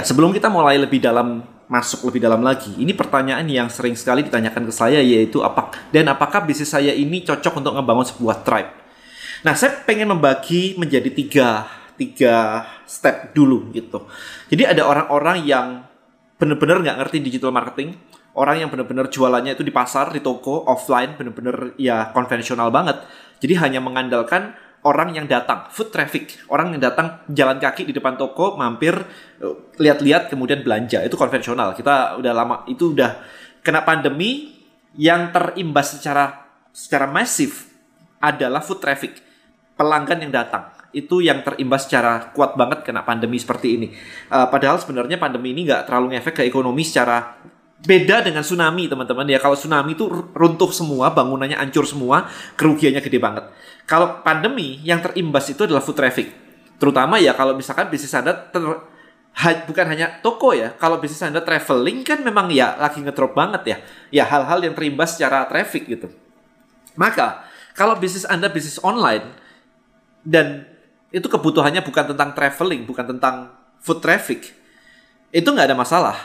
Ya, sebelum kita mulai lebih dalam masuk lebih dalam lagi, ini pertanyaan yang sering sekali ditanyakan ke saya yaitu apa dan apakah bisnis saya ini cocok untuk ngebangun sebuah tribe? Nah, saya pengen membagi menjadi tiga tiga step dulu gitu. Jadi ada orang-orang yang benar-benar nggak ngerti digital marketing, orang yang benar-benar jualannya itu di pasar, di toko, offline, benar-benar ya konvensional banget. Jadi hanya mengandalkan orang yang datang, foot traffic, orang yang datang jalan kaki di depan toko, mampir, eh, lihat-lihat, kemudian belanja. Itu konvensional. Kita udah lama, itu udah kena pandemi yang terimbas secara secara masif adalah foot traffic, pelanggan yang datang. Itu yang terimbas secara kuat banget kena pandemi seperti ini. Uh, padahal sebenarnya pandemi ini nggak terlalu ngefek ke ekonomi secara beda dengan tsunami teman-teman. Ya kalau tsunami itu runtuh semua bangunannya hancur semua kerugiannya gede banget. Kalau pandemi yang terimbas itu adalah food traffic. Terutama ya kalau misalkan bisnis anda ter, bukan hanya toko ya kalau bisnis anda traveling kan memang ya lagi ngedrop banget ya. Ya hal-hal yang terimbas secara traffic gitu. Maka kalau bisnis anda bisnis online dan itu kebutuhannya bukan tentang traveling bukan tentang food traffic itu nggak ada masalah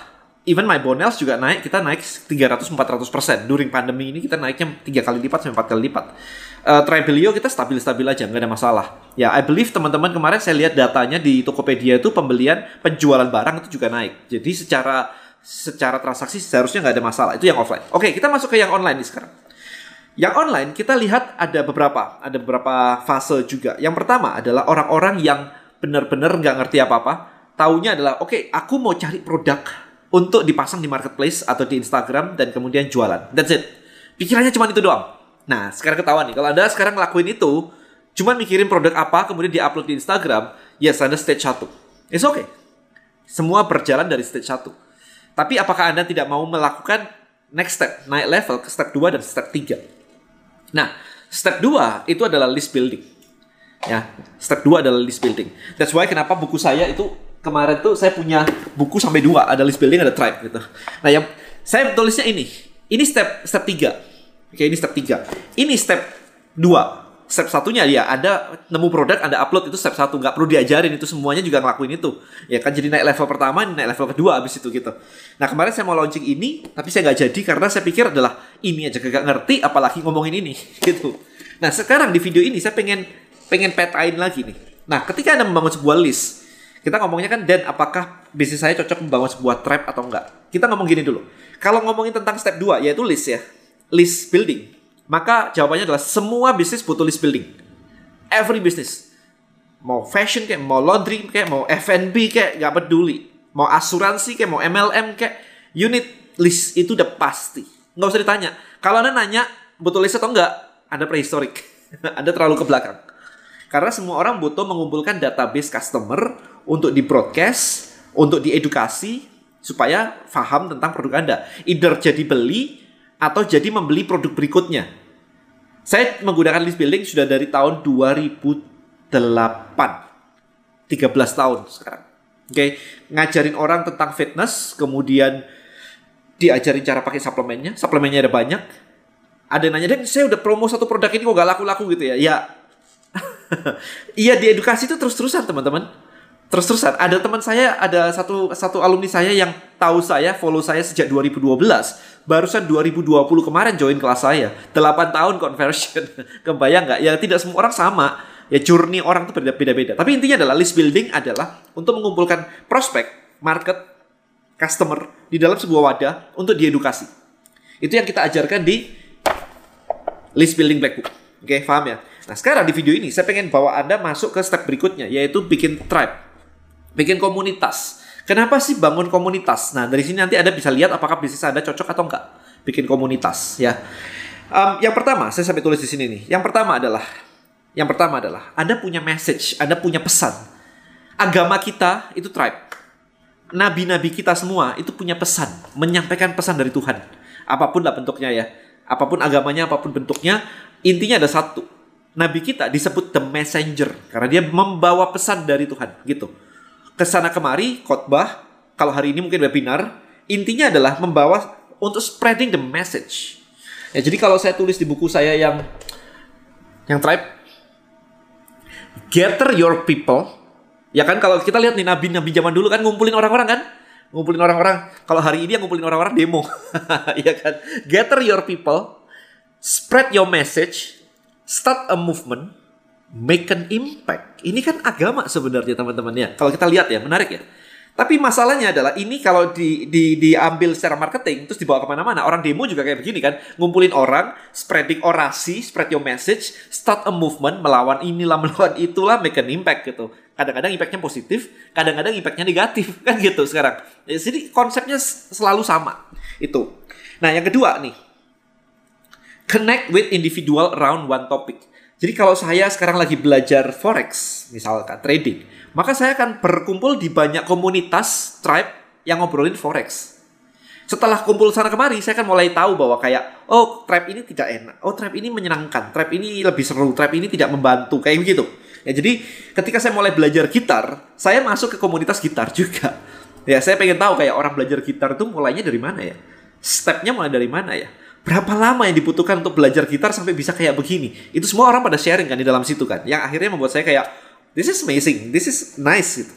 even my bonels juga naik kita naik 300 400 persen. During pandemi ini kita naiknya tiga kali lipat sampai empat kali lipat. Uh, Tribelio kita stabil stabil aja nggak ada masalah. Ya I believe teman-teman kemarin saya lihat datanya di Tokopedia itu pembelian penjualan barang itu juga naik. Jadi secara secara transaksi seharusnya nggak ada masalah. Itu yang offline. Oke kita masuk ke yang online nih sekarang. Yang online kita lihat ada beberapa ada beberapa fase juga. Yang pertama adalah orang-orang yang benar-benar nggak ngerti apa-apa. Taunya adalah oke okay, aku mau cari produk untuk dipasang di marketplace atau di Instagram dan kemudian jualan. That's it. Pikirannya cuma itu doang. Nah, sekarang ketahuan nih. Kalau Anda sekarang ngelakuin itu, cuma mikirin produk apa, kemudian di-upload di Instagram, yes, Anda stage 1. It's okay. Semua berjalan dari stage 1. Tapi apakah Anda tidak mau melakukan next step, naik level ke step 2 dan step 3? Nah, step 2 itu adalah list building. Ya, step 2 adalah list building. That's why kenapa buku saya itu kemarin tuh saya punya buku sampai dua, ada list building, ada tribe gitu. Nah, yang saya tulisnya ini. Ini step step tiga. Oke, ini step tiga. Ini step dua. Step satunya ya ada nemu produk, ada upload itu step satu. Nggak perlu diajarin itu semuanya juga ngelakuin itu. Ya kan jadi naik level pertama, naik level kedua abis itu gitu. Nah kemarin saya mau launching ini, tapi saya nggak jadi karena saya pikir adalah ini aja gak ngerti, apalagi ngomongin ini gitu. Nah sekarang di video ini saya pengen pengen petain lagi nih. Nah ketika anda membangun sebuah list, kita ngomongnya kan dan apakah bisnis saya cocok membangun sebuah trap atau enggak. Kita ngomong gini dulu. Kalau ngomongin tentang step 2 yaitu list ya. List building. Maka jawabannya adalah semua bisnis butuh list building. Every business. Mau fashion kayak, mau laundry kayak, mau F&B kayak, nggak peduli. Mau asuransi kayak, mau MLM kayak, unit list itu udah pasti. Nggak usah ditanya. Kalau Anda nanya, butuh list atau enggak? Anda prehistorik. anda terlalu ke belakang. Karena semua orang butuh mengumpulkan database customer untuk di broadcast, untuk diedukasi supaya paham tentang produk Anda. Either jadi beli atau jadi membeli produk berikutnya. Saya menggunakan list building sudah dari tahun 2008. 13 tahun sekarang. Oke, okay. ngajarin orang tentang fitness, kemudian diajarin cara pakai suplemennya. Suplemennya ada banyak. Ada yang nanya, "Dan saya udah promo satu produk ini kok gak laku-laku gitu ya?" Ya. Iya, di edukasi itu terus-terusan, teman-teman. Terus-terusan. Ada teman saya ada satu satu alumni saya yang tahu saya follow saya sejak 2012 barusan 2020 kemarin join kelas saya. 8 tahun conversion. Kebayang nggak? Ya tidak semua orang sama. Ya journey orang itu beda-beda. Tapi intinya adalah list building adalah untuk mengumpulkan prospek market customer di dalam sebuah wadah untuk diedukasi. Itu yang kita ajarkan di list building black book. Oke okay, paham ya nah sekarang di video ini saya pengen bawa anda masuk ke step berikutnya yaitu bikin tribe bikin komunitas. Kenapa sih bangun komunitas? Nah, dari sini nanti Anda bisa lihat apakah bisnis Anda cocok atau enggak bikin komunitas ya. Um, yang pertama, saya sampai tulis di sini nih. Yang pertama adalah yang pertama adalah Anda punya message, Anda punya pesan. Agama kita itu tribe. Nabi-nabi kita semua itu punya pesan, menyampaikan pesan dari Tuhan. Apa pun lah bentuknya ya. Apa pun agamanya, apa pun bentuknya, intinya ada satu. Nabi kita disebut the messenger karena dia membawa pesan dari Tuhan gitu ke sana kemari khotbah kalau hari ini mungkin webinar intinya adalah membawa untuk spreading the message ya jadi kalau saya tulis di buku saya yang yang tribe gather your people Ya kan kalau kita lihat nih nabi-nabi zaman dulu kan ngumpulin orang-orang kan? Ngumpulin orang-orang. Kalau hari ini yang ngumpulin orang-orang demo. ya kan? Gather your people, spread your message, start a movement, make an impact. Ini kan agama sebenarnya teman-teman ya. Kalau kita lihat ya, menarik ya. Tapi masalahnya adalah ini kalau di, di, diambil secara marketing terus dibawa ke mana-mana. Orang demo juga kayak begini kan, ngumpulin orang, spreading orasi, spread your message, start a movement, melawan inilah, melawan itulah, make an impact gitu. Kadang-kadang impactnya positif, kadang-kadang impactnya negatif kan gitu sekarang. Jadi konsepnya selalu sama itu. Nah yang kedua nih, connect with individual around one topic. Jadi kalau saya sekarang lagi belajar forex, misalkan trading, maka saya akan berkumpul di banyak komunitas tribe yang ngobrolin forex. Setelah kumpul sana kemari, saya akan mulai tahu bahwa kayak, oh tribe ini tidak enak, oh tribe ini menyenangkan, tribe ini lebih seru, tribe ini tidak membantu, kayak begitu. Ya jadi ketika saya mulai belajar gitar, saya masuk ke komunitas gitar juga. Ya saya pengen tahu kayak orang belajar gitar itu mulainya dari mana ya? Stepnya mulai dari mana ya? Berapa lama yang dibutuhkan untuk belajar gitar sampai bisa kayak begini? Itu semua orang pada sharing kan di dalam situ kan. Yang akhirnya membuat saya kayak, This is amazing. This is nice gitu.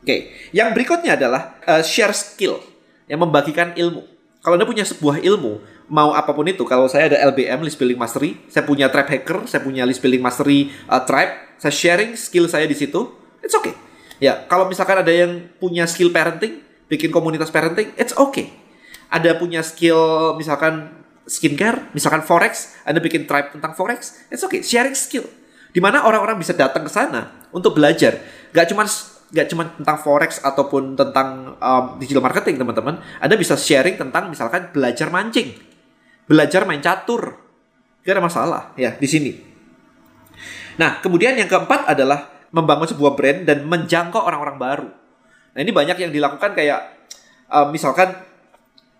Oke, okay. yang berikutnya adalah uh, share skill yang membagikan ilmu. Kalau Anda punya sebuah ilmu, mau apa pun itu, kalau saya ada LBM, list building mastery, saya punya trap hacker, saya punya list building mastery uh, tribe, saya sharing skill saya di situ, it's okay. Ya, kalau misalkan ada yang punya skill parenting, bikin komunitas parenting, it's okay. Ada punya skill misalkan skincare, misalkan forex, Anda bikin tribe tentang forex, it's okay. Sharing skill. Di mana orang-orang bisa datang ke sana untuk belajar. Gak cuma gak cuma tentang forex ataupun tentang um, digital marketing teman-teman. Anda bisa sharing tentang misalkan belajar mancing, belajar main catur. Gak ada masalah ya di sini. Nah kemudian yang keempat adalah membangun sebuah brand dan menjangkau orang-orang baru. Nah ini banyak yang dilakukan kayak um, misalkan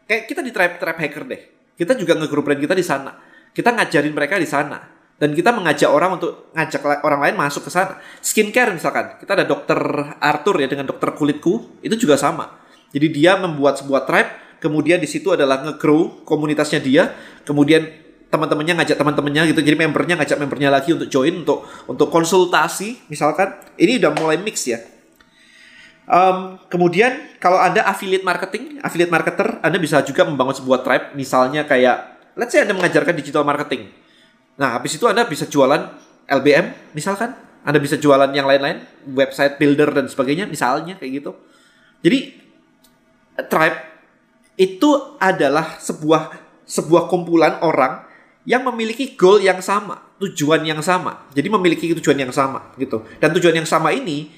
kayak kita di trap trap hacker deh. Kita juga ngegrup brand kita di sana. Kita ngajarin mereka di sana dan kita mengajak orang untuk ngajak orang lain masuk ke sana. Skincare misalkan, kita ada dokter Arthur ya dengan dokter kulitku, itu juga sama. Jadi dia membuat sebuah tribe, kemudian di situ adalah nge-grow komunitasnya dia, kemudian teman-temannya ngajak teman-temannya gitu, jadi membernya ngajak membernya lagi untuk join untuk untuk konsultasi misalkan. Ini udah mulai mix ya. Um, kemudian kalau Anda affiliate marketing, affiliate marketer, Anda bisa juga membangun sebuah tribe, misalnya kayak let's say Anda mengajarkan digital marketing Nah, habis itu Anda bisa jualan LBM misalkan, Anda bisa jualan yang lain-lain, website builder dan sebagainya misalnya kayak gitu. Jadi tribe itu adalah sebuah sebuah kumpulan orang yang memiliki goal yang sama, tujuan yang sama. Jadi memiliki tujuan yang sama gitu. Dan tujuan yang sama ini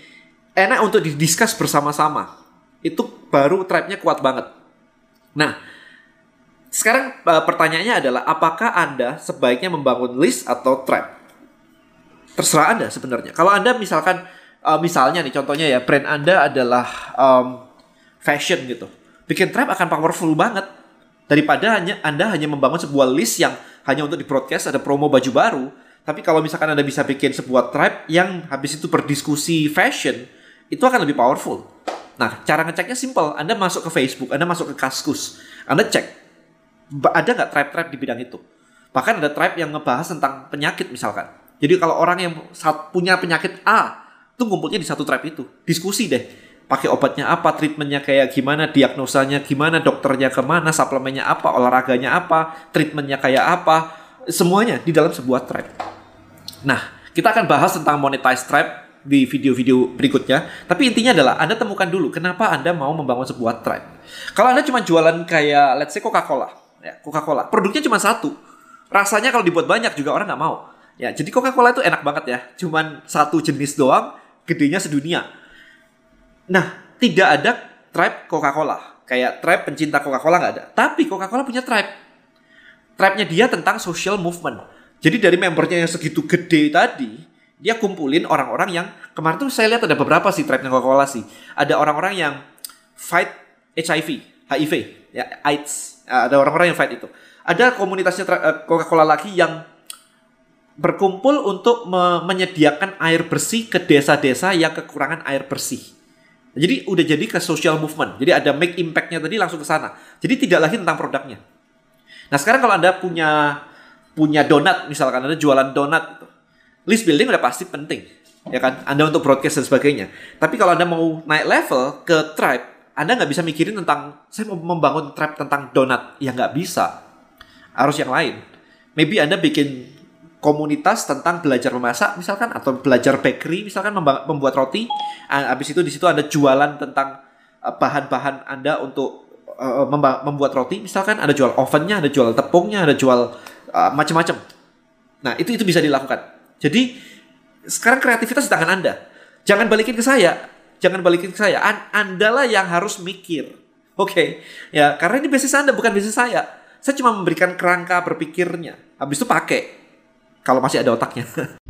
enak untuk didiskus bersama-sama. Itu baru tribe-nya kuat banget. Nah, sekarang uh, pertanyaannya adalah apakah Anda sebaiknya membangun list atau trap? Terserah Anda sebenarnya. Kalau Anda misalkan uh, misalnya nih contohnya ya brand Anda adalah um, fashion gitu. Bikin trap akan powerful banget daripada hanya Anda hanya membangun sebuah list yang hanya untuk di broadcast ada promo baju baru. Tapi kalau misalkan Anda bisa bikin sebuah tribe yang habis itu berdiskusi fashion, itu akan lebih powerful. Nah, cara ngeceknya simple. Anda masuk ke Facebook, Anda masuk ke Kaskus, Anda cek ada nggak tribe-tribe di bidang itu? Bahkan ada tribe yang ngebahas tentang penyakit misalkan. Jadi kalau orang yang punya penyakit A, itu ngumpulnya di satu tribe itu. Diskusi deh. Pakai obatnya apa, treatmentnya kayak gimana, diagnosanya gimana, dokternya ke mana, suplemennya apa, olahraganya apa, treatmentnya kayak apa. Semuanya di dalam sebuah tribe. Nah, kita akan bahas tentang monetize tribe di video-video berikutnya. Tapi intinya adalah Anda temukan dulu kenapa Anda mau membangun sebuah tribe. Kalau Anda cuma jualan kayak let's say Coca-Cola, ya Coca-Cola. Produknya cuma satu. Rasanya kalau dibuat banyak juga orang nggak mau. Ya, jadi Coca-Cola itu enak banget ya. Cuman satu jenis doang, gedenya sedunia. Nah, tidak ada tribe Coca-Cola. Kayak tribe pencinta Coca-Cola nggak ada. Tapi Coca-Cola punya tribe. Tribe-nya dia tentang social movement. Jadi dari membernya yang segitu gede tadi, dia kumpulin orang-orang yang kemarin tuh saya lihat ada beberapa sih tribe-nya Coca-Cola sih. Ada orang-orang yang fight HIV, HIV, ya AIDS, ada orang-orang yang fight itu. Ada komunitasnya eh, Coca-Cola lagi yang berkumpul untuk me menyediakan air bersih ke desa-desa yang kekurangan air bersih. Jadi udah jadi ke social movement. Jadi ada make impact-nya tadi langsung ke sana. Jadi tidak lagi tentang produknya. Nah sekarang kalau anda punya punya donat misalkan anda jualan donat, itu, list building udah pasti penting. ya kan? Anda untuk broadcast dan sebagainya. Tapi kalau Anda mau naik level ke tribe, Anda nggak bisa mikirin tentang saya mau membangun tribe tentang donat, ya nggak bisa. Harus yang lain. Maybe Anda bikin komunitas tentang belajar memasak misalkan atau belajar bakery misalkan membuat roti. Habis itu di situ ada jualan tentang eh, bahan-bahan Anda untuk uh, membuat roti misalkan ada jual ovennya, ada jual tepungnya, ada jual macam-macam. Nah, itu itu bisa dilakukan. Jadi sekarang kreativitas di tangan Anda. Jangan balikin ke saya. Jangan balikin ke saya. An Andalah yang harus mikir. Oke. Okay. Ya, karena ini bisnis Anda bukan bisnis saya. Saya cuma memberikan kerangka berpikirnya. Habis itu pakai. Kalau masih ada otaknya.